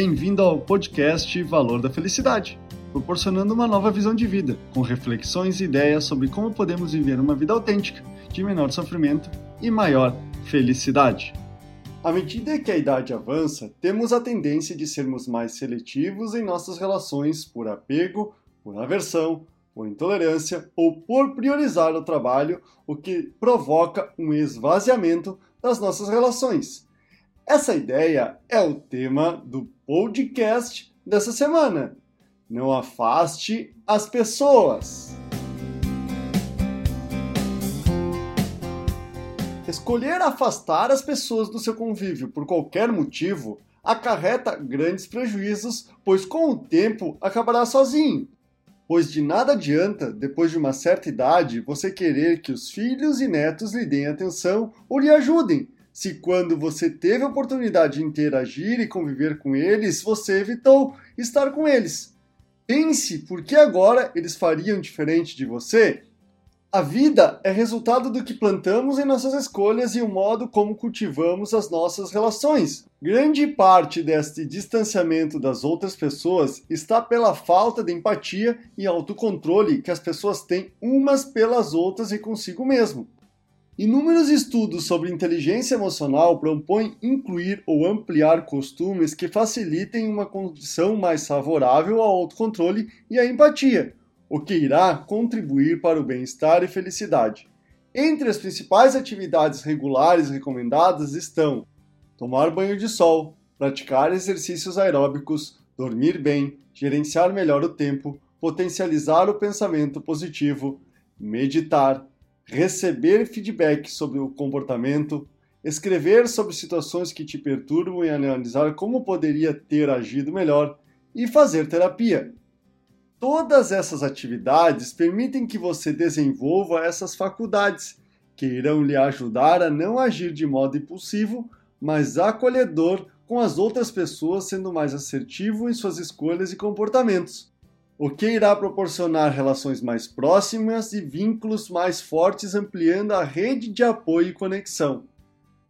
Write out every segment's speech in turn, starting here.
Bem-vindo ao podcast Valor da Felicidade, proporcionando uma nova visão de vida, com reflexões e ideias sobre como podemos viver uma vida autêntica, de menor sofrimento e maior felicidade. À medida que a idade avança, temos a tendência de sermos mais seletivos em nossas relações por apego, por aversão, por intolerância ou por priorizar o trabalho, o que provoca um esvaziamento das nossas relações. Essa ideia é o tema do podcast dessa semana. Não afaste as pessoas. Escolher afastar as pessoas do seu convívio por qualquer motivo acarreta grandes prejuízos, pois com o tempo acabará sozinho. Pois de nada adianta, depois de uma certa idade, você querer que os filhos e netos lhe deem atenção ou lhe ajudem, se quando você teve a oportunidade de interagir e conviver com eles, você evitou estar com eles. Pense por que agora eles fariam diferente de você a vida é resultado do que plantamos em nossas escolhas e o modo como cultivamos as nossas relações. Grande parte deste distanciamento das outras pessoas está pela falta de empatia e autocontrole que as pessoas têm umas pelas outras e consigo mesmo. Inúmeros estudos sobre inteligência emocional propõem incluir ou ampliar costumes que facilitem uma condição mais favorável ao autocontrole e à empatia o que irá contribuir para o bem-estar e felicidade. Entre as principais atividades regulares recomendadas estão tomar banho de sol, praticar exercícios aeróbicos, dormir bem, gerenciar melhor o tempo, potencializar o pensamento positivo, meditar, receber feedback sobre o comportamento, escrever sobre situações que te perturbam e analisar como poderia ter agido melhor e fazer terapia. Todas essas atividades permitem que você desenvolva essas faculdades, que irão lhe ajudar a não agir de modo impulsivo, mas acolhedor com as outras pessoas, sendo mais assertivo em suas escolhas e comportamentos, o que irá proporcionar relações mais próximas e vínculos mais fortes, ampliando a rede de apoio e conexão.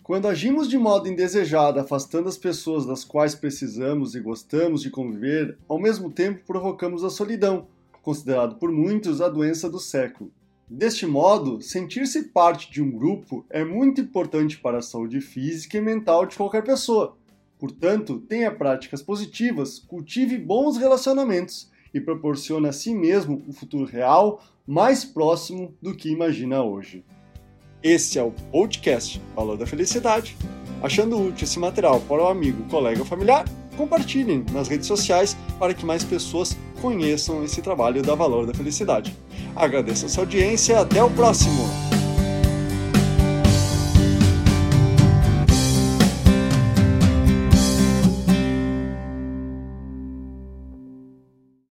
Quando agimos de modo indesejado, afastando as pessoas das quais precisamos e gostamos de conviver, ao mesmo tempo provocamos a solidão, considerado por muitos a doença do século. Deste modo, sentir-se parte de um grupo é muito importante para a saúde física e mental de qualquer pessoa. Portanto, tenha práticas positivas, cultive bons relacionamentos proporcione a si mesmo um futuro real mais próximo do que imagina hoje. Este é o podcast Valor da Felicidade. Achando útil esse material para o amigo, colega ou familiar, compartilhem nas redes sociais para que mais pessoas conheçam esse trabalho da Valor da Felicidade. Agradeço a sua audiência e até o próximo!